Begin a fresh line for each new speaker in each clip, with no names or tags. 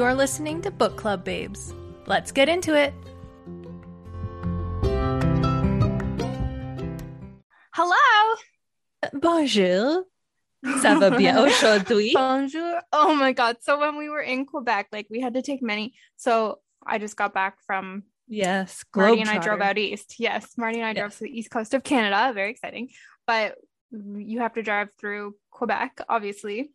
You're listening to Book Club Babes. Let's get into it. Hello.
Bonjour. Ça va bien aujourd'hui?
Bonjour. Oh my god. So when we were in Quebec, like we had to take many. So I just got back from
Yes,
Marty and I drove out east. Yes, Marty and I drove
Yes.
to the east coast of Canada. Very exciting. But you have to drive through Quebec, obviously.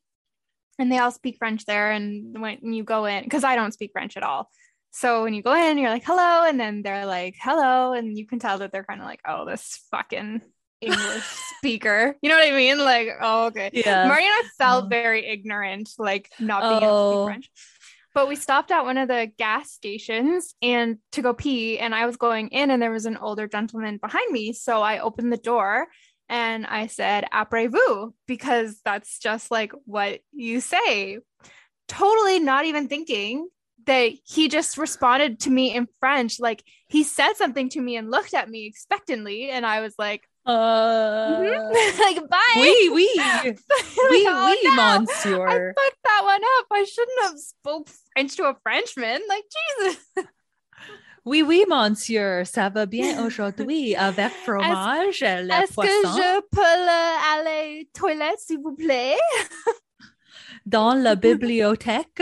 And they all speak French there. And when you go in, because I don't speak French at all. So when you go in, you're like, hello. And then they're like, hello. And you can tell that they're kind of like, oh, this fucking English speaker. You know what I mean? Like, oh, okay.
Yeah.
Marty and I felt
Oh.
very ignorant, like not being able to
Oh.
speak French. But we stopped at one of the gas stations and to go pee, and I was going in, and there was an older gentleman behind me. So I opened the door and I said "après vous" because that's just like what you say. Totally not even thinking that he just responded to me in French. Like he said something to me and looked at me expectantly, and I was like,
Uh,
"Mhm." like bye. Like,
Oui,
oh,
oui,
no. I fucked that one up. I shouldn't have spoke French to a Frenchman. Like Jesus.
Oui, oui, monsieur. Ça va bien aujourd'hui avec fromage et le
Est-ce que je peux le- aller toilette, s'il vous plaît?
dans la bibliothèque.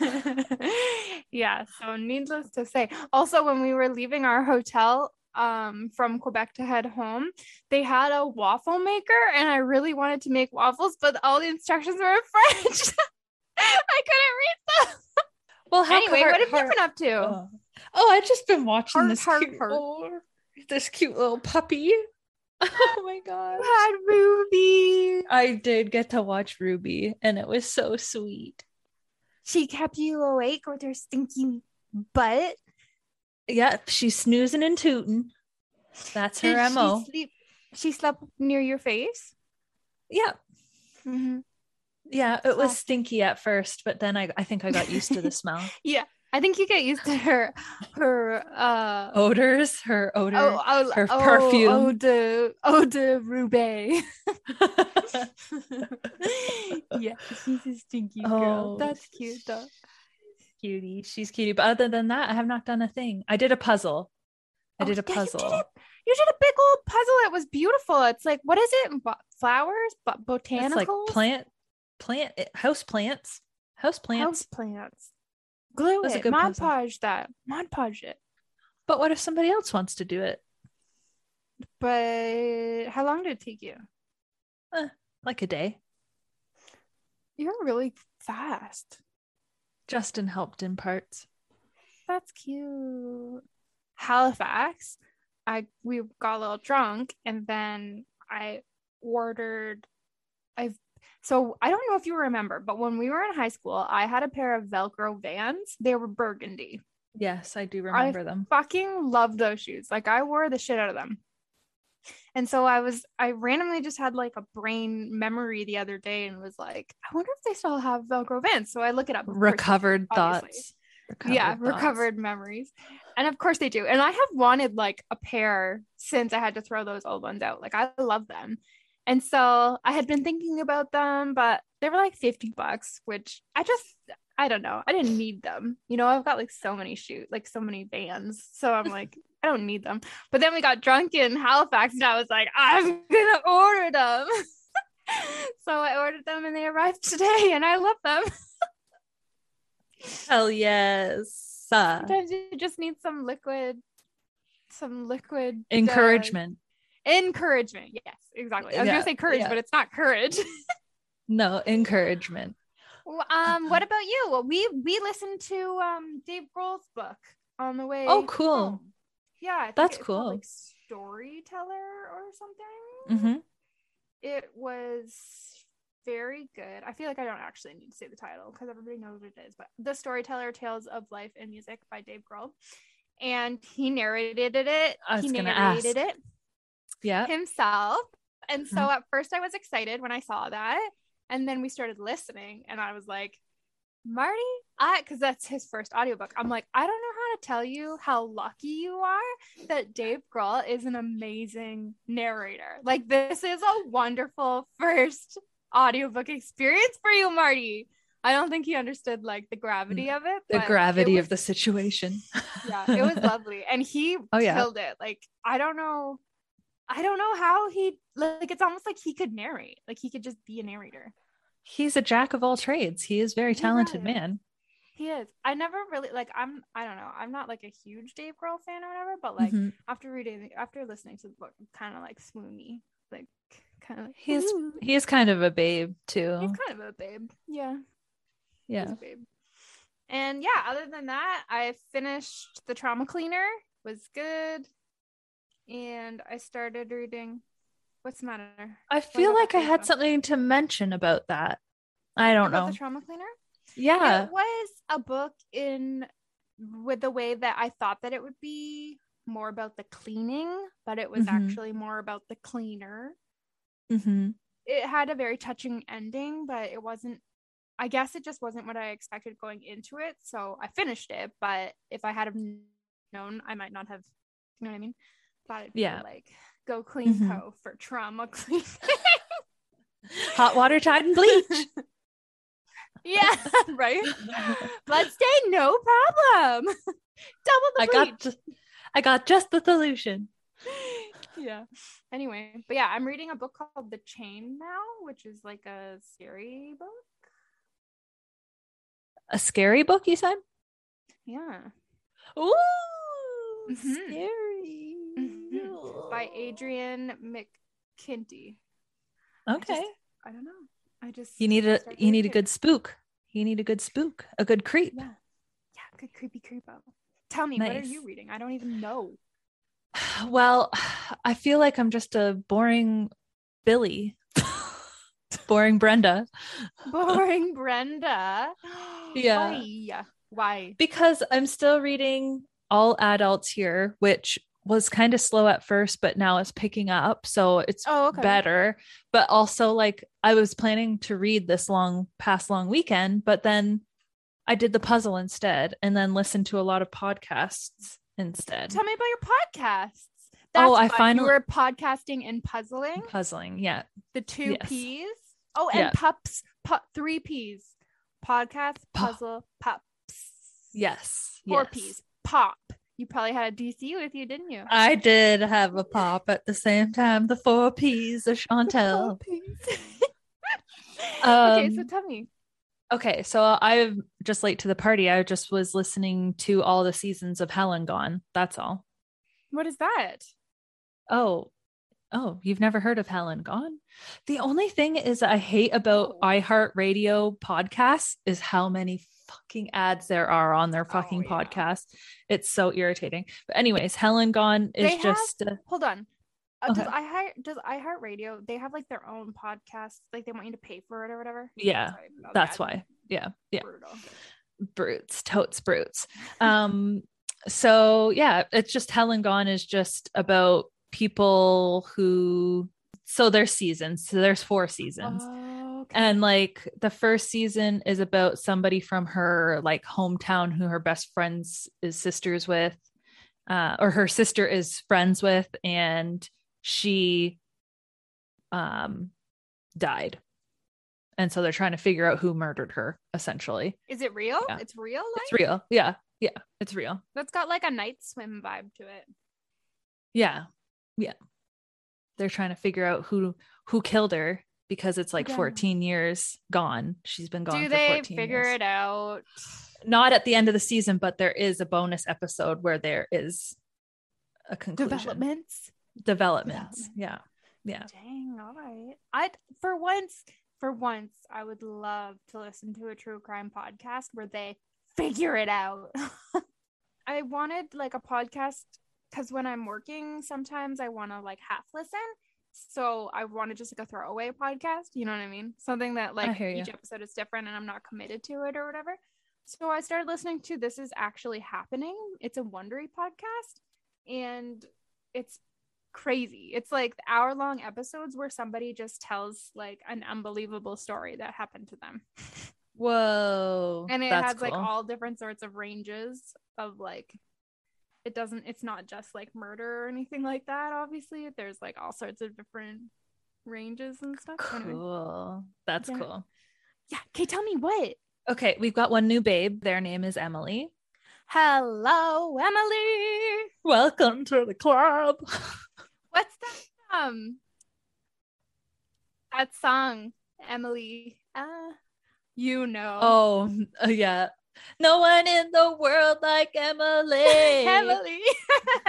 yeah. So needless to say, also when we were leaving our hotel um from Quebec to head home, they had a waffle maker, and I really wanted to make waffles, but all the instructions were in French. I couldn't read them.
Well, how
Anyway,
hard-
what have you been up to?
Oh, Oh, I've just been watching
Heart,
this
heart,
cute
heart.
little, this cute little puppy. Oh my god.
You had Ruby.
I did get to watch Ruby and it was so sweet.
She kept you awake with her stinky butt.
Yep, she's snoozing and tooting. That's her
Did
MO.
She, sleep, she slept near your face.
Yeah.
Mm-hmm.
Yeah, it was stinky at first, but then I, I think I got used to the smell.
Yeah, I think you get used to her her uh
Odors, her odor.
oh, oh,
her
oh,
perfume.
eau de eau de Roubaix. yeah, she's a stinky girl.
Oh,
That's cute though.
cutie. She's cutie. But other than that, I have not done a thing. I did a puzzle. I
Oh,
did a
yeah, you did
puzzle.
You did a big old puzzle. It was beautiful. It's like what is it? Bo- flowers, but botanicals,
It's like plant, plant, house plants, house plants.
house plants. Glue
That's a
it.
good
Mod podge that. Mod podge it.
But what if somebody else wants to do it?
But how long did it take you?
Eh, like a day.
You're really fast.
Justin helped in parts.
That's cute. Halifax. I we got a little drunk and then I ordered I've so I don't know if you remember, but when we were in high school, I had a pair of Velcro vans. They were burgundy.
Yes, I do remember them.
Fucking love those shoes. Like I wore the shit out of them. And so I was I randomly just had like a brain memory the other day and was like, I wonder if they still have Velcro vans. So I look it up. Course,
Recovered
obviously.
thoughts.
yeah
thoughts.
recovered memories and of course they do and i have wanted like a pair since i had to throw those old ones out like i love them and so i had been thinking about them but they were like 50 bucks which i just i don't know. I didn't need them. You know i've got like so many shoot like so many bands so i'm like i don't need them. But then we got drunk in halifax and i was like i'm gonna order them. So i ordered them and they arrived today and i love them.
Hell yes.
Sometimes you just need some liquid, some liquid uh,
encouragement.
Encouragement. Yes, exactly. I was
Yeah,
gonna say courage,
yeah.
but it's not courage.
No, encouragement.
Um, what about you? Well, we we listened to um Dave Grohl's book on the way.
Oh, cool.
home. Yeah,
That's
it's called,
cool.
like storyteller or something.
Mm-hmm.
It was very good. I feel like I don't actually need to say the title because everybody knows what it is, but The Storyteller Tales of Life and Music by Dave Grohl. And he narrated it.
I was
he narrated
ask.
it
Yeah.
himself. And so
Mhm.
at first I was excited when I saw that. And then we started listening and I was like, Marty, I because that's his first audiobook. I'm like, I don't know how to tell you how lucky you are that Dave Grohl is an amazing narrator. Like this is a wonderful first audiobook experience for you, Marty. I don't think he understood like the gravity of it.
The
but it
gravity
was-
of the situation.
yeah, it was lovely. And he
Oh, yeah.
killed it. Like, I don't know. I don't know how he like it's almost like he could narrate. Like he could just be a narrator.
He's a jack of all trades. He is a very talented
is.
man.
He is. I never really like I'm I don't know. I'm not like a huge Dave Grohl fan or whatever, but like
Mhm.
after reading after listening to the book, kind of like swoony. Like kind of like
He's
ooh.
he is kind of a babe too.
he's kind of a babe. Yeah. he's
yeah.
a babe. And yeah, other than that, I finished The Trauma Cleaner, was good. And I started reading What's the matter?
I feel like I had something to mention about that. I don't
About
know.
The Trauma Cleaner?
Yeah.
It was a book in with the way that I thought that it would be more about the cleaning, but it was
Mhm.
actually more about the cleaner.
hmm
It had a very touching ending, but it wasn't I guess it just wasn't what I expected going into it. So I finished it, but if I had known, I might not have you know what I mean? Thought it'd be
Yeah.
like go clean
Mhm.
co for trauma cleaning.
Hot water, tide, and bleach.
yeah, right. Stain, no problem. Double the
I
bleach.
got just, I got just the solution.
yeah. Anyway, but yeah, I'm reading a book called The Chain now, which is like a scary book.
A scary book, you said?
Yeah.
Ooh,
Mhm.
scary.
Mhm. By Adrian McKinty.
Okay.
just- I don't know. I just
you need a you need a good spook. You need a good spook, a good creep.
Yeah. Yeah, good creepy creepo. Tell me, what are you reading? I don't even know.
Well, I feel like I'm just a boring Billy. boring Brenda.
Boring Brenda.
Yeah.
Why? Why?
because I'm still reading All Adults Here, which was kind of slow at first, but now it's picking up. So it's
Oh, okay.
better. But also, like, I was planning to read this long, past long weekend, but then I did the puzzle instead and then listened to a lot of podcasts instead.
Tell me about your podcasts.
Oh, I
fun.
finally-
you were podcasting and puzzling.
Puzzling. Yeah.
The two
Yes.
P's. Oh, and
Yeah.
pups. Pu- three P's. Podcast, puzzle, pups.
Yes.
Four
yes.
P's. Pop. You probably had a DC with you, didn't you?
I did have a pop at the same time. The four P's of Chantal.
P's. okay, so
Um,
tell me.
Okay, so I'm just late to the party. I just was listening to all the seasons of Hell and Gone. That's all.
What is that?
Oh, oh, you've never heard of Hell and Gone? The only thing is I hate about
Oh.
iHeartRadio podcasts is how many fucking ads there are on their fucking
Oh, yeah.
podcast. It's so irritating. But anyways, Hell and Gone is
have-
just uh,
Hold on. Uh, Does
Okay.
iHeart does iHeartRadio they have like their own podcast? Like they want you to pay for it or whatever?
Yeah,
Sorry
that's
that.
why. Yeah, yeah.
Brutal.
brutes totes brutes um so yeah it's just hell and gone is just about people who so there's seasons so there's four seasons
Oh.
And like the first season is about somebody from her like hometown who her best friends is sisters with uh or her sister is friends with and she um died and so they're trying to figure out who murdered her essentially
Is it real?
Yeah.
It's real life?
it's real. Yeah. Yeah. It's real.
That's got like a night swim vibe to it.
Yeah. Yeah. They're trying to figure out who who killed her because it's like
Yeah.
14 years gone. She's been gone
Do
for
they
14
figure
years.
it out?
Not at the end of the season, but there is a bonus episode where there is a conclusion.
Developments.
Developments. Yeah. Yeah.
Dang, all right. I for once, for once, I would love to listen to a true crime podcast where they figure it out. I wanted like a podcast because when I'm working, sometimes I want to like half listen, So I wanted just like a throwaway podcast. You know what I mean? Something that like each episode is different and I'm not committed to it or whatever. So I started listening to This Is Actually Happening. It's a Wondery podcast and it's crazy. It's like hour long episodes where somebody just tells like an unbelievable story that happened to them.
Whoa.
and it has like all different sorts of ranges of like it doesn't it's not just like murder or anything like that obviously there's like all sorts of different ranges and stuff Anyway.
cool. That's
Yeah.
cool.
yeah okay tell me what
Okay, we've got one new babe. Their name is Emily.
hello emily
Welcome to the club.
what's that um that song emily uh you know
Oh, uh, yeah. No one in the world like Emily.
emily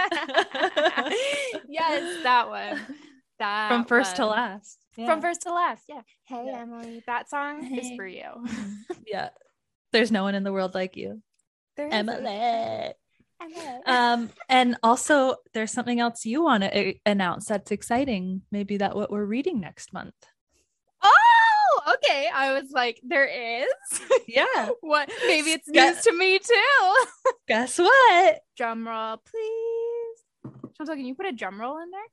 yes that one that
From first to
one.
last.
from first to last. Yeah. Hey
Yeah.
Emily, that song is for you.
yeah. There's no one in the world like you.
There isn't.
Emily.
Emily.
Um, and also there's something else you want to announce that's exciting. Maybe that what we're reading next month.
oh, okay. I was like, there is.
Yeah.
what? Maybe it's news to me too.
Guess what?
drum roll, please. Chantal, can you put a drum roll in there?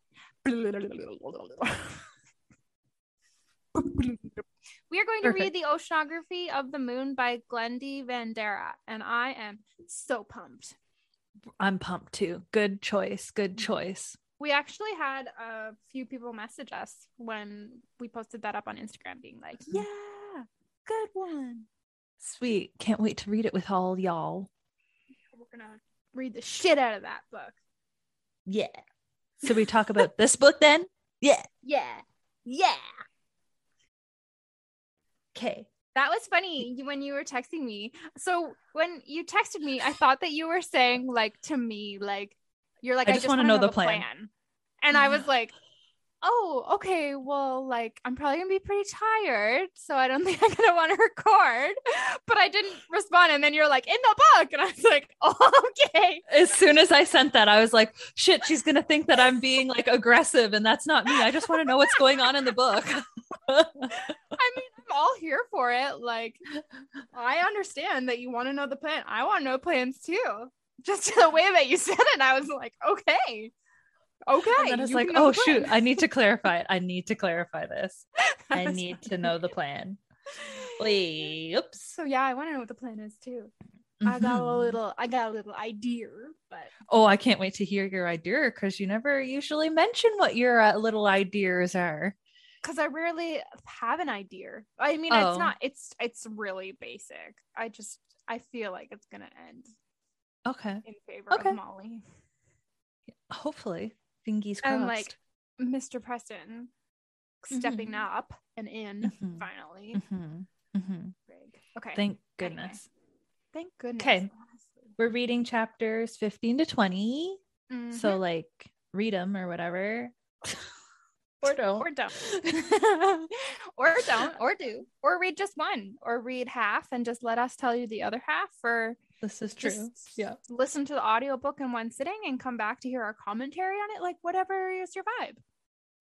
We are going to read
Perfect.
The Oceanography of the Moon by Glendy Vanderah, and I am so pumped.
I'm pumped too. Good choice. Good
Mm-hmm.
choice.
We actually had a few people message us when we posted that up on Instagram, being like,
Mhm.
"Yeah, good one."
Sweet. Can't wait to read it with all y'all.
We're gonna read the shit out of that book.
Yeah. So we talk about this book then? Yeah.
Yeah, yeah.
Okay.
That was funny when you were texting me. So when you texted me, I thought that you were saying like to me, like you're like,
I
I,
just
want to
know the plan."
And I was like, oh, okay. Well, like I'm probably gonna be pretty tired, so I don't think I'm gonna want to record. But I didn't respond, and then you're like, in the book, and I was like, oh, okay.
As soon as I sent that, I was like, shit, she's going to think that I'm being like aggressive. And that's not me. I just want to know what's going on in the book.
I mean, I'm all here for it. Like, I understand that you want to know the plan. I want to know plans too. Just the way that you said it, and I was like, okay, okay.
and then it's like, oh, shoot. I need to clarify it. I need to clarify this. I need to know the plan. Wait, oops.
So yeah, I want to know what the plan is too. I got a
Mhm.
little, I got a little idea, but
Oh, I can't wait to hear your idea because you never usually mention what your uh, little ideas are.
because I rarely have an idea. I mean,
Oh.
it's not. It's it's really basic. I just I feel like it's gonna end
Okay.
in favor
Okay.
of Molly
Hopefully. Fingies crossed.
and like Mr. Preston stepping
Mhm.
up and in
Mhm.
finally.
Mhm. Mhm.
Okay.
Thank
Anyway.
goodness.
Thank goodness.
'Kay.
Okay.
We're reading chapters 15 to 20. So,
Mhm.
like, read them or whatever. or don't.
or don't or don't or do or read just one or read half and just let us tell you the other half or
this is true.
just
Yeah.
listen to the audiobook in one sitting and come back to hear our commentary on it like whatever is your vibe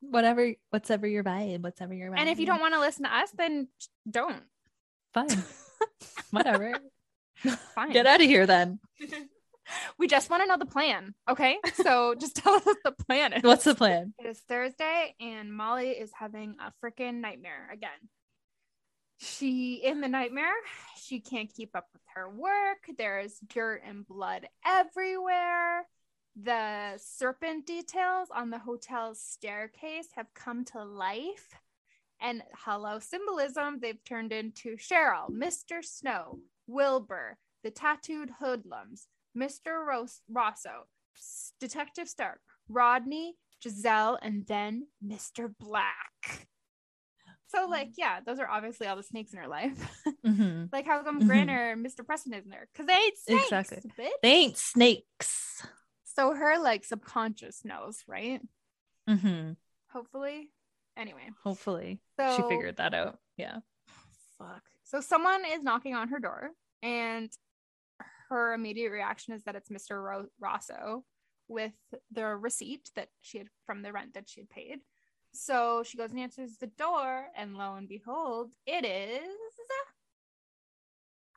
Whatever, whatever your vibe, whatever your vibe.
and if you don't want to listen to us then don't
fine. whatever.
fine
Get out of here then.
we just want to know the plan okay so just tell us what the plan is
What's the plan?
It is Thursday, and Molly is having a freaking nightmare again. She, in the nightmare, she can't keep up with her work. There's dirt and blood everywhere. The serpent details on the hotel's staircase have come to life. And hello, symbolism, they've turned into Cheryl, Mr. Snow, Wilbur, the tattooed hoodlums, Mr. Ros- Rosso, Detective Stark, Rodney, Giselle, and then Mr. Black. So, like, yeah, those are obviously all the snakes in her life.
hmm
like, how come
Mhm.
Granner and Mr. Preston isn't there? Because they ain't snakes,
Exactly.
bitch.
They ain't snakes.
So her like subconscious knows, right?
Mm-hmm.
Hopefully. Anyway,
Hopefully,
so
she figured that out. Yeah.
Fuck. So someone is knocking on her door, and her immediate reaction is that it's Mr. Ro- Rosso with the receipt that she had from the rent that she had paid. So she goes and answers the door, and lo and behold, it is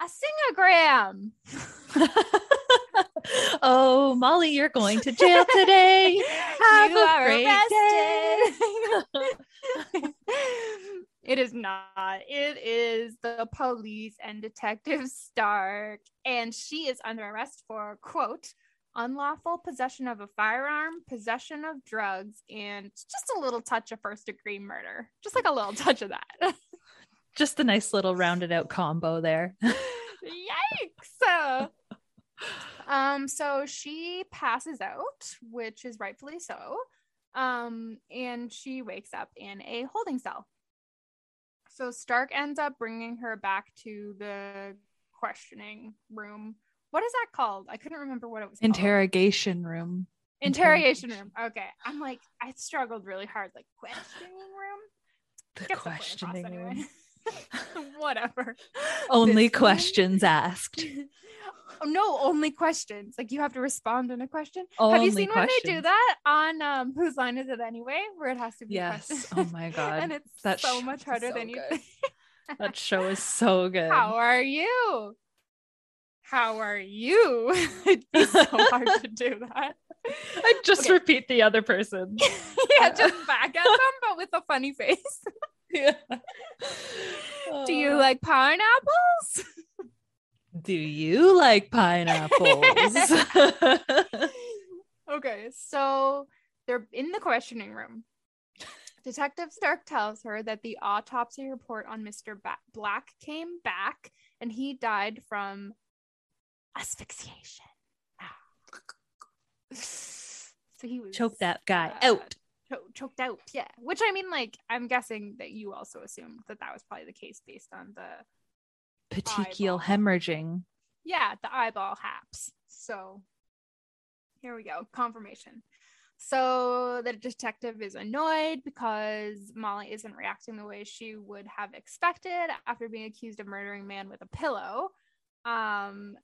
a singogram.
oh, Molly, you're going to jail today. Have
You
a
are
great
arrested. it is not. It is the police and Detective Stark, and she is under arrest for quote unlawful possession of a firearm, possession of drugs, and just a little touch of first degree murder. Just like a little touch of that.
Just a nice little rounded out combo there.
Yikes. Um, so she passes out, which is rightfully so. Um, and she wakes up in a holding cell. So Stark ends up bringing her back to the questioning room. What is that called? I couldn't remember what it was. called.
Interrogation room.
Interrogation room. Okay. I'm like, I struggled really hard. Like questioning room.
The
Get the
questioning
anyway.
room.
Whatever.
Only
This
questions asked.
Oh, no, only questions. Like you have to respond in a question.
Only
have you seen when they do that on um whose line is it anyway? Where it has to be
Yes. Oh my god.
and it's
That
so much harder
so
than you think.
that show is so good.
How are you? How are you? It'd be so hard to do that.
I just
Okay.
repeat the other person.
yeah, just back at them, but with a funny face.
yeah.
Do you
Uh,
like pineapples?
Do you like pineapples?
Okay, so they're in the questioning room. Detective Stark tells her that the autopsy report on Mr. Ba- Black came back and he died from asphyxiation. so he was
Choke that guy
uh,
out.
cho- choked out. Yeah, which I mean, like, I'm guessing that you also assumed that that was probably the case based on the
Petechial
eyeball.
hemorrhaging.
yeah, the eyeball haps. So here we go. Confirmation. So the detective is annoyed because Molly isn't reacting the way she would have expected after being accused of murdering man with a pillow. Um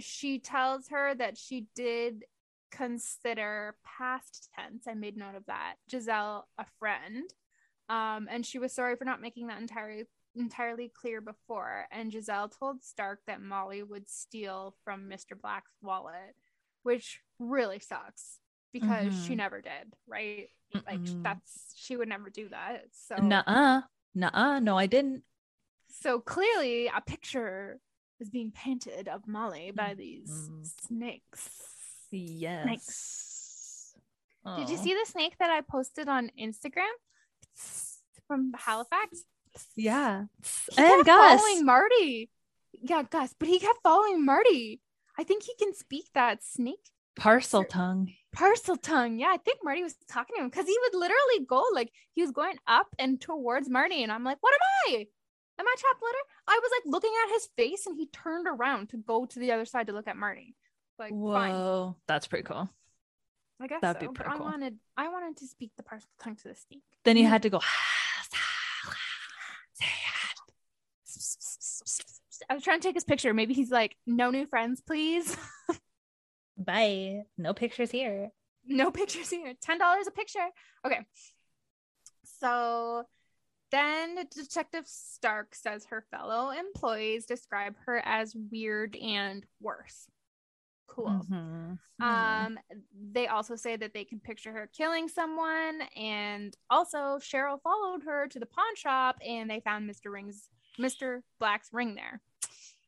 she tells her that she did consider past tense. I made note of that. Giselle a friend. Um, and she was sorry for not making that entirely entirely clear before. And Giselle told Stark that Molly would steal from Mr. Black's wallet, which really sucks because she
Mhm.
never did, right? Like
Mm-mm.
that's she would never do that. So
Nuh-uh. Nuh-uh. No, I didn't.
so clearly a picture is being painted of Molly by these
Mhm.
snakes.
Yes. Snakes.
Did you
Oh.
see the snake that I posted on Instagram? From Halifax.
Yeah.
He
And
kept
Gus.
following Marty. Yeah, Gus, but he kept following Marty. I think he can speak that snake
Parseltongue.
parcel tongue. Yeah, I think Marty was talking to him because he would literally go like he was going up and towards Marty, and I'm like, "What am I? Am I chopped litter?" I was like looking at his face, and he turned around to go to the other side to look at Marty. Like, fine,
Whoa. That's pretty cool.
I guess
that'd be
so, but
pretty
I wanted, I wanted to speak the parcel tongue to the snake.
Then you
Mm.
had to go.
I was trying to take his picture. Maybe he's like, "No new friends, please."
Bye. No pictures here.
no pictures here. Ten dollars a picture. Okay. So then Detective Stark says her fellow employees describe her as weird and worse. Cool.
Mhm.
Um, they also say that they can picture her killing someone, and also Cheryl followed her to the pawn shop, and they found Mr. Rings, Mr. Black's ring there.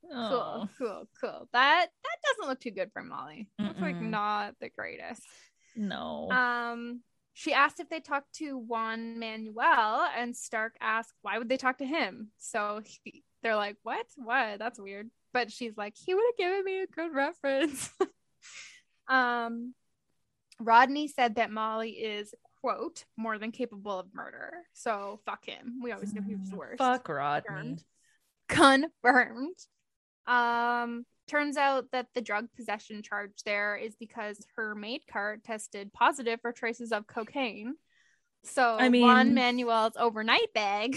Cool,
Oh.
cool, cool. That that doesn't look too good for Molly. Looks like
Mm-mm.
not the greatest.
No.
Um, she asked if they talked to Juan Manuel, and Stark asked why would they talk to him. So he, they're like, "What? What? That's weird." But she's like, "He would have given me a good reference." um, Rodney said that Molly is quote more than capable of murder. So fuck him. We always knew he was the worst.
Fuck Rodney.
Confirmed. Confirmed. Um, turns out that the drug possession charge there is because her maid cart tested positive for traces of cocaine. So
I
Juan
mean-
Manuel's overnight bag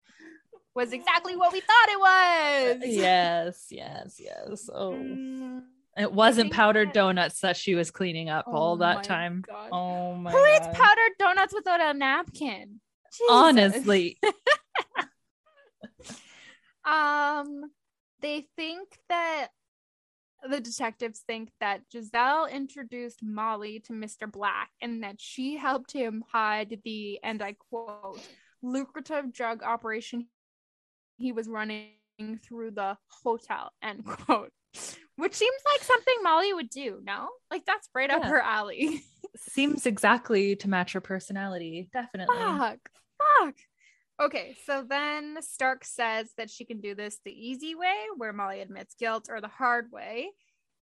was exactly what we thought it was.
Yes, yes, yes. Oh.
Mm,
It wasn't powdered
that-
donuts that she was cleaning up all
Oh
that time.
God.
Oh my
Who eats powdered donuts without a napkin? Jesus.
Honestly.
Um, they think that the detectives think that Giselle introduced Molly to Mr. Black and that she helped him hide the, and I quote, lucrative drug operation he was running through the hotel, end quote. Which seems like something Molly would do, no? Like that's right up her alley.
Seems exactly to match her personality. Definitely.
Fuck. Fuck. Okay, so then Stark says that she can do this the easy way, where Molly admits guilt, or the hard way.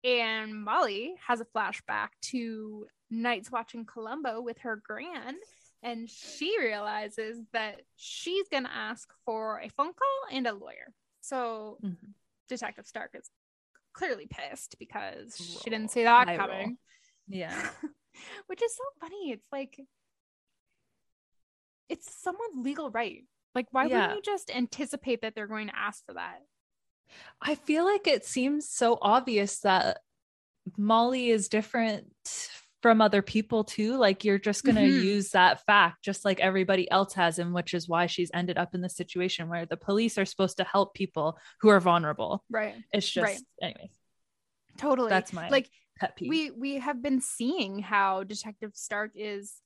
And Molly has a flashback to nights watching Columbo with her gran, and she realizes that she's going to ask for a phone call and a lawyer. So
Mhm.
Detective Stark is clearly pissed because she didn't see that
roll.
coming.
Yeah.
which is so funny. It's like it's someone's legal right. Like, why
Yeah.
wouldn't you just anticipate that they're going to ask for that?
I feel like it seems so obvious that Molly is different from other people too. Like you're just going to
Mhm.
use that fact just like everybody else has, and which is why she's ended up in this situation where the police are supposed to help people who are vulnerable.
Right.
It's just,
Right.
anyways,
Totally.
that's my
like
pet peeve.
we we have been seeing how Detective Stark is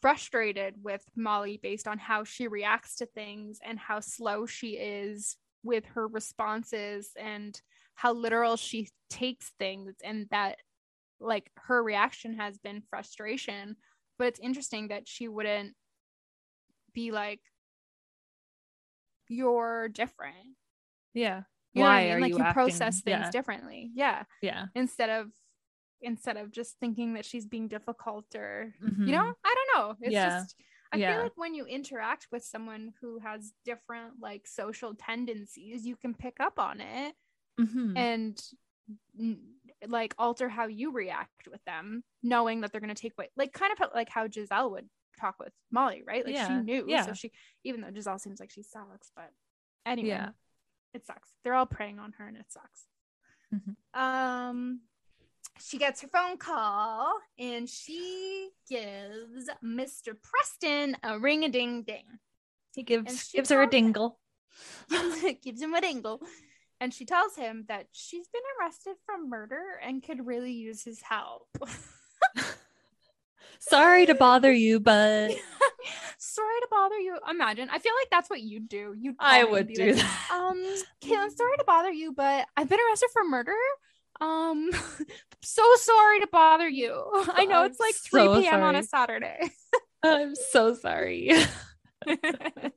frustrated with Molly based on how she reacts to things and how slow she is with her responses and how literal she takes things and that like her reaction has been frustration but it's interesting that she wouldn't be like you're different
yeah.
you
why
I mean?
are
like
you,
you
acting-
process things
Yeah.
differently yeah
Yeah.
instead of instead of just thinking that she's being difficult or
Mhm.
you know i don't know it's
Yeah.
just i
Yeah.
feel like when you interact with someone who has different like social tendencies you can pick up on it
Mhm.
and like alter how you react with them knowing that they're going to take away like kind of like how giselle would talk with molly right like she knew
Yeah.
so she even though giselle seems like she sucks but anyway
Yeah.
it sucks they're all preying on her and it sucks
Mhm.
um she gets her phone call and she gives Mr. Preston a ring a ding ding.
He gives gives her a
tells him-
dingle.
Gives, him a dingle. And she tells him that she's been arrested for murder and could really use his help.
Sorry to bother you, but
sorry to bother you. Imagine. I feel like that's what you'd do. You'd
I
call me and
would do
like,
that.
um Katelynn, sorry to bother you, but I've been arrested for murder. Um so sorry to bother you. I know it's like 3
so
p.m. on a. Saturday.
I'm so sorry. that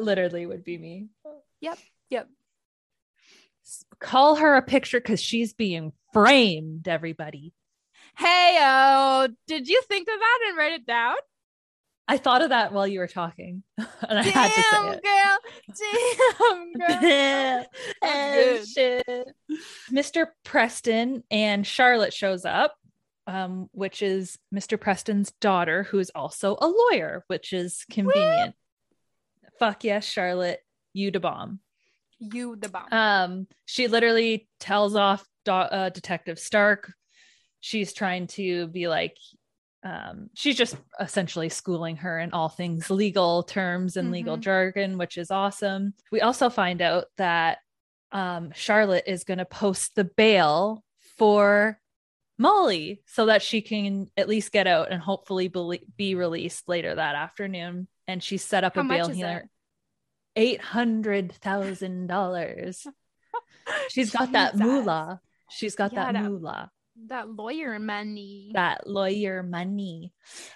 literally would be me.
Yep, yep.
Call her a picture because she's being framed, everybody.
hey oh, did you think of that and write it down?
I thought of that while you were talking, and I had to say it.
Damn, girl. Damn, girl.
and shit. Mr. Preston and Charlotte shows up, um, which is Mr. Preston's daughter, who is also a lawyer, which is convenient. Fuck yes, Charlotte, you to bomb.
You the bomb.
Um, she literally tells off Do- uh, Detective Stark. She's trying to be like, um, she's just essentially schooling her in all things legal terms and legal
Mhm.
jargon, which is awesome. We also find out that um, Charlotte is going to post the bail for Molly so that she can at least get out and hopefully bel- be released later that afternoon. And she set up
How
a bail
it?
Eight hundred thousand dollars. She's got that moolah. She's got
Yeah,
that
that-
moolah,
That lawyer money.
that lawyer money.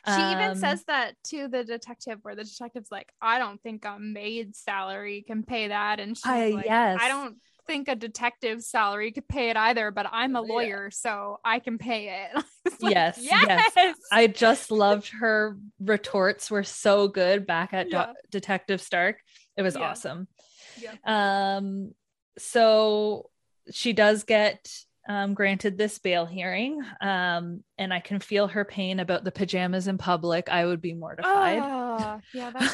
She even
Um,
says that to the detective, where the detective's like, I don't think a maid's salary can pay that. And she's
I-
like,
yes.
I don't think a detective's salary could pay it either, but I'm a
Yeah.
lawyer, so I can pay it. Like,
Yes, yes.
yes.
I just loved her retorts were so good back at Do- Detective Stark. It was
Yeah.
awesome.
Yeah.
Um, so she does get um, granted this bail hearing, um, and I can feel her pain about the pajamas in public. I would be mortified.
Ah, yeah, that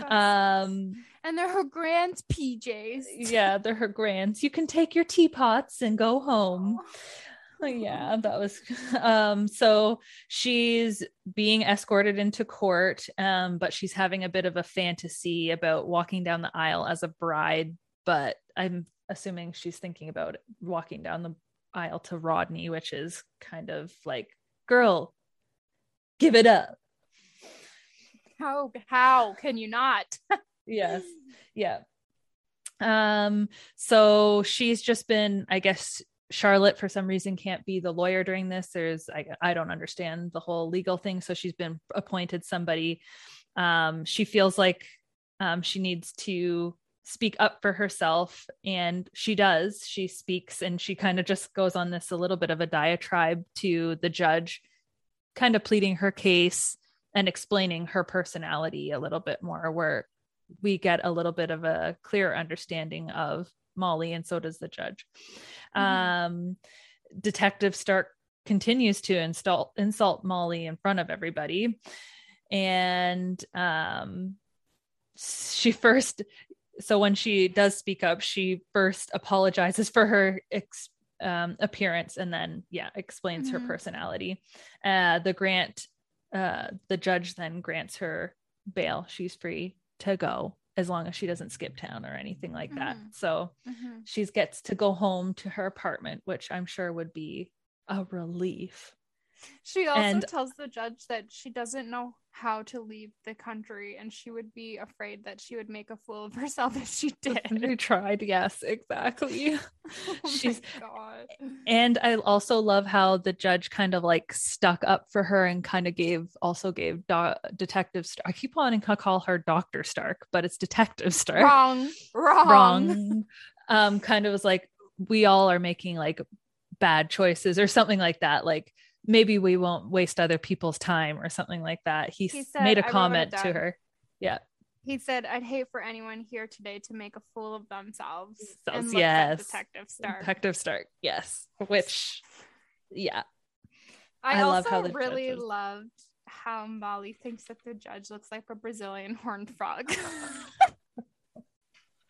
sucks.
um
and they're her gran's PJs.
yeah, they're her grands. You can take your teapots and go home. yeah that was um so she's being escorted into court um but she's having a bit of a fantasy about walking down the aisle as a bride but i'm assuming she's thinking about walking down the aisle to rodney which is kind of like girl give it up.
How how can you not?
yes. Yeah. Um so she's just been i guess charlotte for some reason can't be the lawyer during this. There's i, I don't understand the whole legal thing. So she's been appointed somebody. Um she feels like um she needs to speak up for herself and she does she speaks and she kind of just goes on this a little bit of a diatribe to the judge kind of pleading her case and explaining her personality a little bit more where we get a little bit of a clearer understanding of Molly and so does the judge.
Mhm.
Um Detective Stark continues to insult insult Molly in front of everybody and um she first so when she does speak up she first apologizes for her ex- um, appearance and then yeah explains her
Mhm.
personality uh the grant uh the judge then grants her bail she's free to go as long as she doesn't skip town or anything like that
Mhm.
so
Mhm.
she gets to go home to her apartment which i'm sure would be a relief
She also
And-
tells the judge that she doesn't know how to leave the country and she would be afraid that she would make a fool of herself if she did.
they tried yes exactly
oh
she's-
god.
And I also love how the judge kind of like stuck up for her and kind of gave also gave Do- Detective Stark. I keep wanting to call her Doctor Stark, but it's Detective Stark.
Wrong. Wrong.
Wrong. Um, kind of was like we all are making like bad choices or something like that. Like maybe we won't waste other people's time or something like that. He,
He said-
made a comment to her. Yeah.
He said, I'd hate for anyone here today to make a fool of themselves.
Themselves, yes.
Detective Stark.
Detective Stark. Yes. Which yeah.
I,
I
also
love
really
judges-
loved how Molly thinks that the judge looks like a Brazilian horned frog.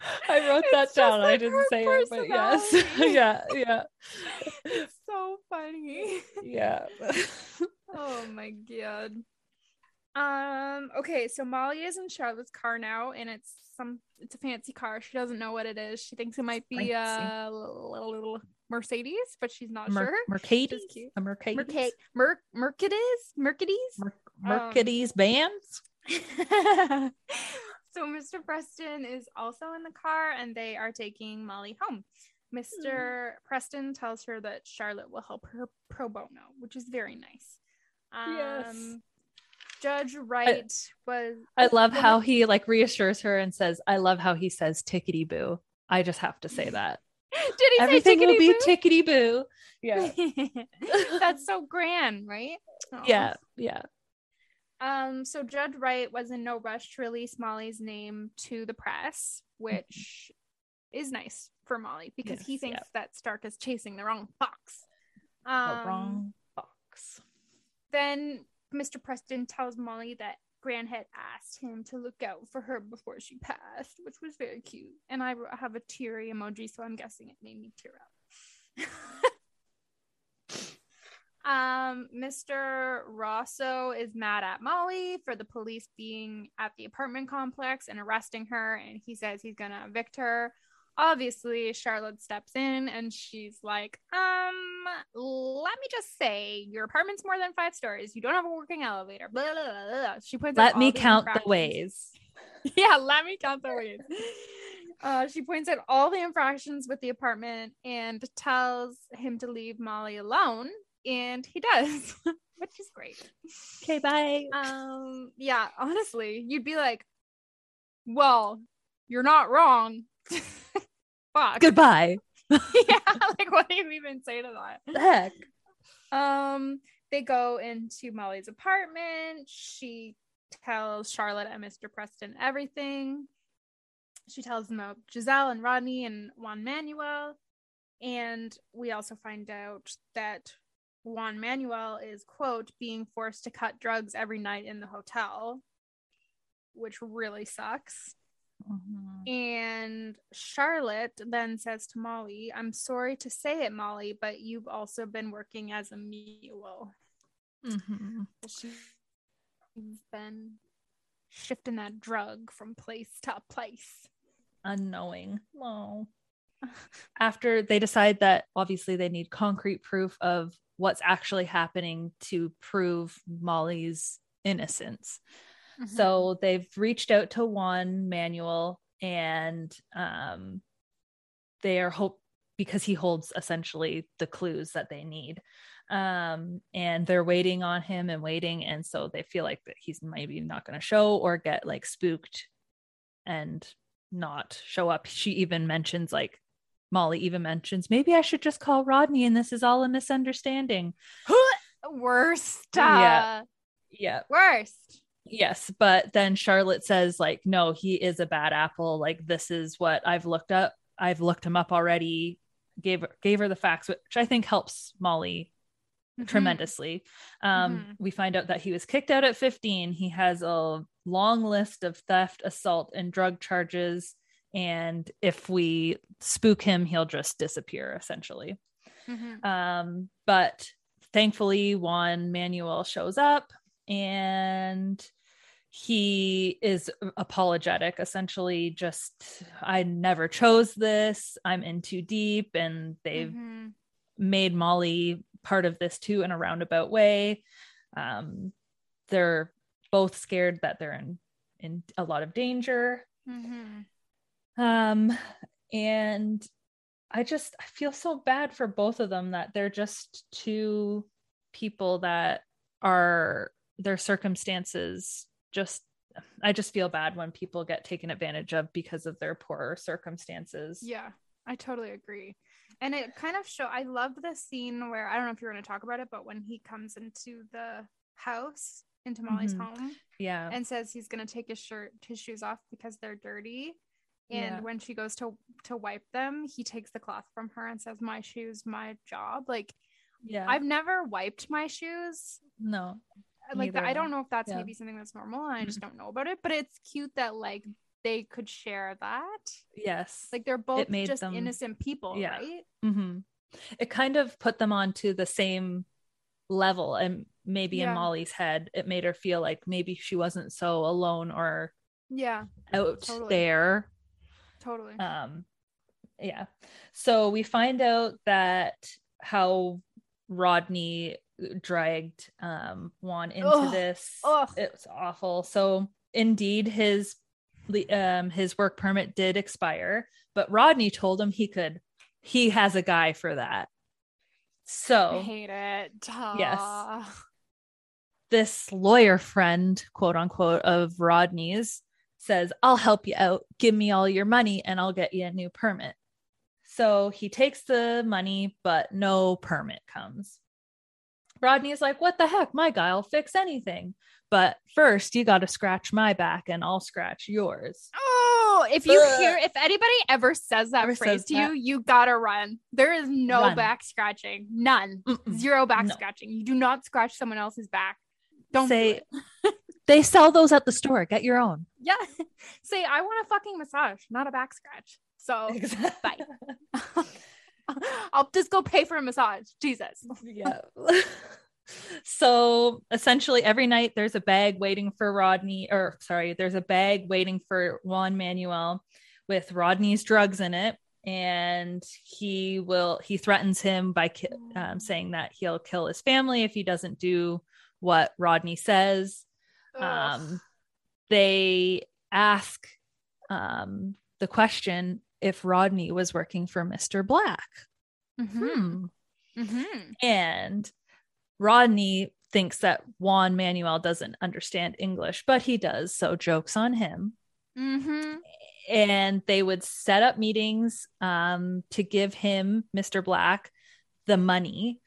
I wrote
It's
that down. I didn't say it, but yes. yeah, yeah,
it's so funny.
yeah.
Oh my god. Um, okay, so Molly is in Charlotte's car now, and it's some it's a fancy car. She doesn't know what it is. She thinks it might be a little, little Mercedes, but she's not
Mer-
sure.
Mercedes, a Mercedes,
Mer- Mercedes? Mercedes?
Mer-
Um,
Mercedes-Benz.
So Mr. Preston is also in the car and they are taking Molly home. Mr. Preston tells her that Charlotte will help her pro bono, which is very nice. Um,
Yes.
Judge Wright was.
I love how he like reassures her and says, "I love how he says tickety boo." I just have to say that
Did he
everything
say
will be
tickety
boo. Yeah.
That's so grand, right?
Yeah, yeah.
Um, so Judge Wright was in no rush to release Molly's name to the press, which is nice for Molly because he thinks
yeah.
that Stark is chasing the wrong fox.
The
Um,
wrong box.
Then Mr. Preston tells Molly that Gran had asked him to look out for her before she passed, which was very cute. And I have a teary emoji, so I'm guessing it made me tear up. um, Mr. Rosso is mad at Molly for the police being at the apartment complex and arresting her, and he says he's gonna evict her. Obviously, Charlotte steps in and she's like, um, let me just say, your apartment's more than five stories. You don't have a working elevator. Blah, blah, blah, blah. She points out
Let me count the ways.
yeah, let me count the ways. Uh, she points out all the infractions with the apartment and tells him to leave Molly alone, and he does, which is great.
Okay, bye.
Um, yeah, honestly, you'd be like, "Well, you're not wrong." Fuck.
Goodbye.
yeah, like what do you even say to that?
The heck.
Um, they go into Molly's apartment. She tells Charlotte and Mr. Preston everything. She tells them about Giselle and Rodney and Juan Manuel. And we also find out that Juan Manuel is, quote, being forced to cut drugs every night in the hotel. which really sucks.
Mhm.
And Charlotte then says to Molly, I'm sorry to say it, Molly, but you've also been working as a mule.
Mm-hmm.
She's been shifting that drug from place to place.
unknowing. Whoa. After they decide that obviously they need concrete proof of what's actually happening to prove Molly's innocence.
Mm-hmm.
So they've reached out to Juan Manuel and um, they are hope because he holds essentially the clues that they need. Um, and they're waiting on him and waiting. And so they feel like that he's maybe not going to show or get like spooked and not show up. She even mentions like Molly even mentions maybe I should just call Rodney and this is all a misunderstanding.
worst.
Yeah.
uh,
Yeah.
worst.
Yes, but then Charlotte says like no, he is a bad apple. Like this is what I've looked up. I've looked him up already. Gave gave her the facts, which I think helps Molly
Mhm.
tremendously. Um,
Mhm.
We find out that he was kicked out at 15. He has a long list of theft, assault, and drug charges. And if we spook him, he'll just disappear essentially.
Mhm.
Um, but thankfully, Juan Manuel shows up and he is apologetic, essentially, just I never chose this. I'm in too deep, and they've
Mhm.
made Molly part of this too in a roundabout way. Um, they're both scared that they're in in a lot of danger.
Mhm.
Um, and I just I feel so bad for both of them that they're just two people that are their circumstances just I just feel bad when people get taken advantage of because of their poor circumstances.
Yeah, I totally agree. And it kind of show I loved the scene where I don't know if you're going to talk about it, but when he comes into the house into Molly's
Mhm.
home
Yeah.
and says he's going to take his shirt his shoes off because they're dirty. And
Yeah.
when she goes to to wipe them, he takes the cloth from her and says, "My shoes, my job." Like
yeah.
I've never wiped my shoes.
no.
Like that. I don't know if that's
Yeah.
maybe something that's normal and I just don't know about it, but it's cute that like they could share that.
Yes.
Like they're both just
them-
innocent people,
yeah.
right?
hmm It kind of put them onto the same level, and maybe
Yeah.
in Molly's head, it made her feel like maybe she wasn't so alone or
Yeah,
out
Totally.
there.
Totally.
Um, yeah. So we find out that how Rodney dragged um Juan into
Ugh.
this.
Ugh.
It's awful. So indeed, his um his work permit did expire, but Rodney told him he could. He has a guy for that. So I
hate it.
Yes.
Ah.
this lawyer friend, quote unquote, of Rodney's says, I'll help you out. Give me all your money and I'll get you a new permit. So he takes the money, but no permit comes. Rodney's like, What the heck? My guy'll fix anything. But first, you got to scratch my back and I'll scratch yours.
Oh, if you
Ugh.
hear, if anybody ever says that
Ever
phrase
says
to
that.
you, you gotta run. There is no
Run.
back scratching, none,
Mm-mm.
zero back
No.
scratching. You do not scratch someone else's back. Don't
Say-. They sell those at the store. Get your own.
Yeah, say I want a fucking massage, not a back scratch. So bye. I'll just go pay for a massage. Jesus.
yeah. so essentially, every night there's a bag waiting for Rodney, or sorry, there's a bag waiting for Juan Manuel with Rodney's drugs in it. And he will, he threatens him by ki- um, saying that he'll kill his family if he doesn't do what Rodney says. Um, they ask um, the question if Rodney was working for Mr. Black.
Mm-hmm.
Hmm.
Mhm.
And Rodney thinks that Juan Manuel doesn't understand English, but he does. So jokes on him.
Mm-hmm.
And they would set up meetings um, to give him, Mr. Black, the money.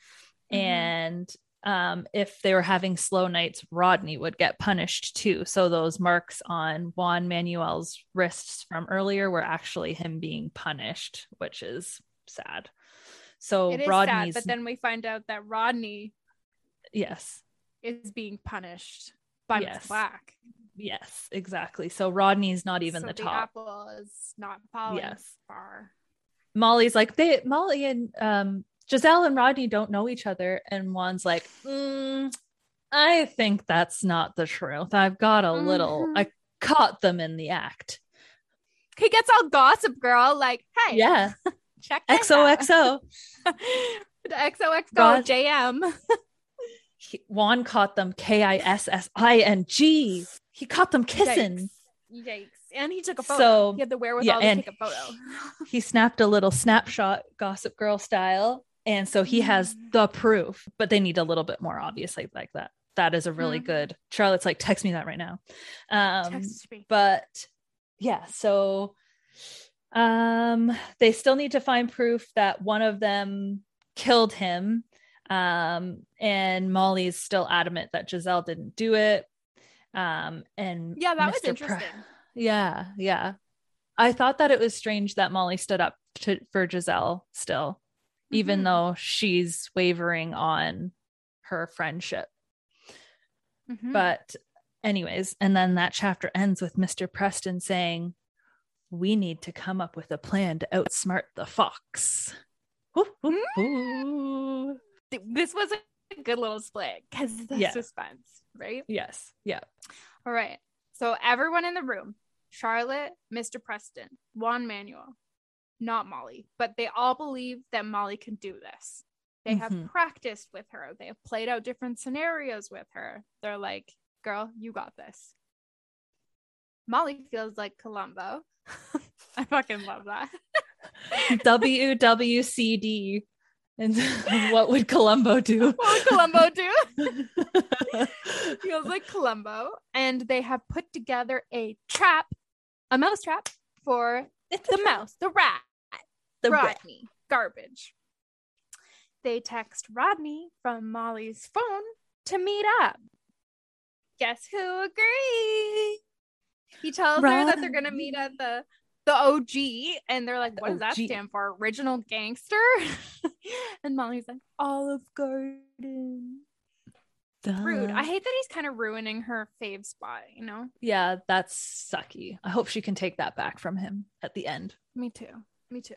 Mhm.
And um, if they were having slow nights, Rodney would get punished too. So those marks on Juan Manuel's wrists from earlier were actually him being punished, which is sad. So
It is
Rodney's
sad, but then we find out that Rodney
yes.
is being punished by
Yes.
Miss Black.
Yes, exactly. So Rodney's not even
So
the top.
apple is not falling
Yes.
far.
Molly's like they Molly and um Giselle and Rodney don't know each other, and Juan's like, "Mm, I think that's not the truth. I've got a little.
Mhm.
I caught them in the act.
He gets all gossip girl, like, hey,
Yeah,
check
XOXO.
XOXO
God.
JM.
He- Juan caught them K I S S I N G. He caught them kissing.
Yikes. Yikes. And he took a photo.
So,
he had the wherewithal
yeah,
to take a photo.
He snapped a little snapshot, Gossip Girl style, and so he has
Mm.
the proof. But they need a little bit more, obviously, like that. That is a really
Mhm.
good. Charlotte's like, text me that right now. Um, but yeah so um they still need to find proof that one of them killed him um and molly's still adamant that giselle didn't do it um and
Yeah, that was
Mr. Pre-
interesting.
yeah yeah i thought that it was strange that molly stood up to for giselle still even
Mhm.
though she's wavering on her friendship
Mhm.
but anyways, and then that chapter ends with Mr. Preston saying, We need to come up with a plan to outsmart the fox. Woo.
This was a good little split because the
Yeah.
suspense, right?
Yes. Yeah.
All right. So everyone in the room, Charlotte, Mr. Preston, Juan Manuel, not Molly, but they all believe that Molly can do this. They have
Mhm.
practiced with her. They have played out different scenarios with her. They're like, girl, you got this. Molly feels like Columbo. I fucking love that.
WWCD. And what would Columbo do?
What would Columbo do? feels like Columbo. And they have put together a trap, a mouse trap for
it's
the mouse, the rat,
rat.
Rodney, garbage. They text Rodney from Molly's phone to meet up. Guess who agrees? He tells her that they're gonna meet at the the OG, and they're like, "What does that stand for? Original Gangster?" and Molly's like, "Olive Garden." Rude. I hate that he's kind of ruining her fave spot. You know.
yeah, that's sucky. I hope she can take that back from him at the end.
Me too. Me too.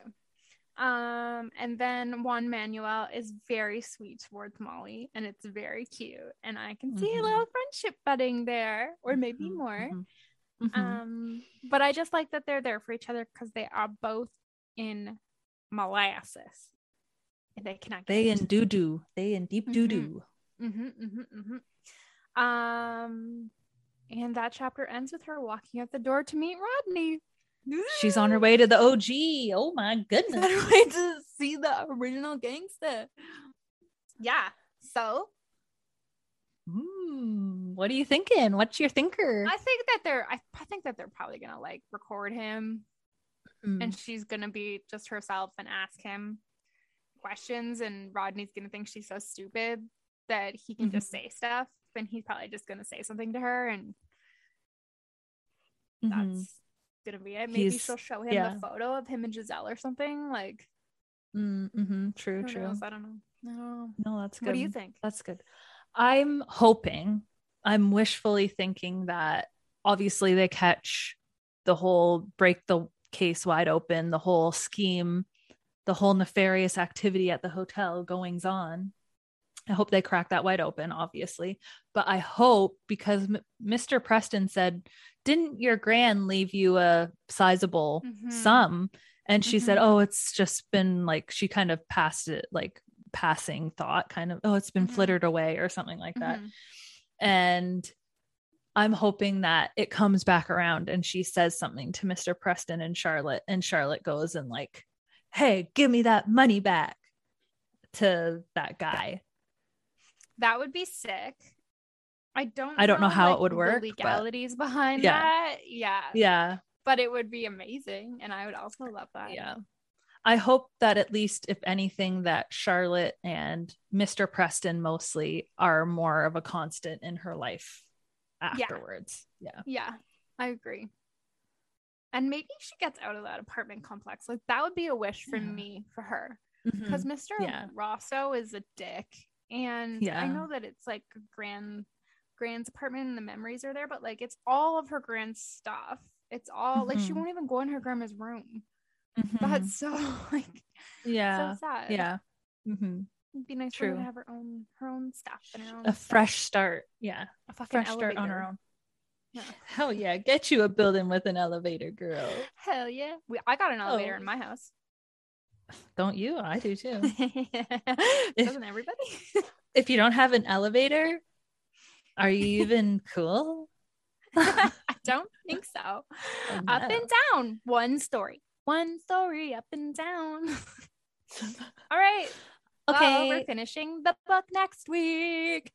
Um, and then Juan Manuel is very sweet towards Molly, and it's very cute. And I can see a
Mhm.
little friendship budding there, or maybe
Mhm,
more.
mhm, mhm.
Um, but I just like that they're there for each other because they are both in molasses, and they cannot.
they in doo doo. They in deep
Mhm.
doo doo.
Mm-hmm, mm-hmm, mm-hmm. Um, and that chapter ends with her walking out the door to meet Rodney.
She's on her way to the OG. Oh my goodness.
Better way to see the original gangster. Yeah. So
Mm, what are you thinking? What's your thinker?
I think that they're I, I think that they're probably gonna like record him
Mm,
and she's gonna be just herself and ask him questions and Rodney's gonna think she's so stupid that he can just say stuff and he's probably just gonna say something to her and that's
mhm.
Gonna be it. Maybe
He's-
she'll show him
yeah.
the photo of him and Giselle or something. Like
Mm, mhm. True, true.
knows? I don't know. No.
No, that's good.
What do you think?
That's good. I'm hoping, I'm wishfully thinking that obviously they catch the whole break the case wide open, the whole scheme, the whole nefarious activity at the hotel goings on. I hope they crack that wide open, obviously. But I hope because M- Mr. Preston said, Didn't your gran leave you a sizable
Mhm.
sum? And she said,
Mhm.
Oh, it's just been like, she kind of passed it like passing thought, kind of, oh, it's been
Mhm.
flittered away or something like that.
Mhm.
And I'm hoping that it comes back around and she says something to Mr. Preston and Charlotte, and Charlotte goes and like, hey, give me that money back to that guy.
That would be sick. I don't.
I don't know how it would work, but-
Legalities behind
Yeah.
that, yeah.
Yeah.
But it would be amazing, and I would also love that.
Yeah. I hope that at least, if anything, that Charlotte and Mr. Preston mostly are more of a constant in her life afterwards. Yeah.
Yeah, I agree. And maybe she gets out of that apartment complex. Like that would be a wish for
Yeah.
me for her.
Mm-hmm.
Because Mr.
Yeah.
Rosso is a dick. And I know that it's like grand grand's apartment and the memories are there, but like it's all of her grand's stuff. It's all like she
Mhm.
won't even go in her grandma's room.
Mhm.
That's so like
yeah.
so sad.
Yeah. hmm
It'd be nice for her
True.
to have her own her own stuff and her own
A
stuff.
fresh start. Yeah.
a fucking
Fresh start on her own.
Yeah.
Hell yeah. Get you a building with an elevator, girl.
Hell yeah. We, I got an elevator
Oh.
in my house.
Don't you? I do too.
Doesn't everybody?
if you don't have an elevator, are you even cool?
I don't think so. Up
no.
and down. One story. One story up and down. All right. Well, we're finishing the book next week.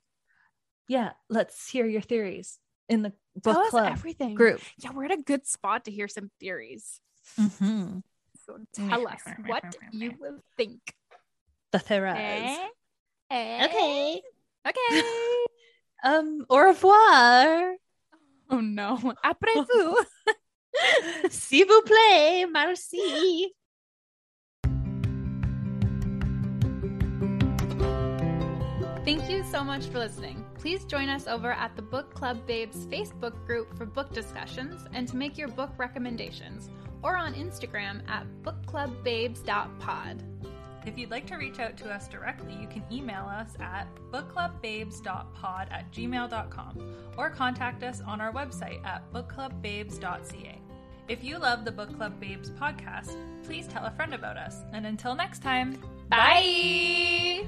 yeah. Let's hear your theories in the book
Tell
club
everything.
group.
Yeah, we're at a good spot to hear some theories.
Mhm.
So tell us what you will think.
The theories.
Eh? Eh?
Okay.
Okay.
Um, au revoir.
oh no. Après vous.
S'il vous plaît, merci.
So much for listening. Please join us over at the Book Club Babes Facebook group for book discussions and to make your book recommendations, or on Instagram at bookclubbabes.pod.
If you'd like to reach out to us directly, you can email us at bookclubbabes.pod at gmail.com or contact us on our website at bookclubbabes.ca. If you love the Book Club Babes podcast, please tell a friend about us. And until next time,
Bye.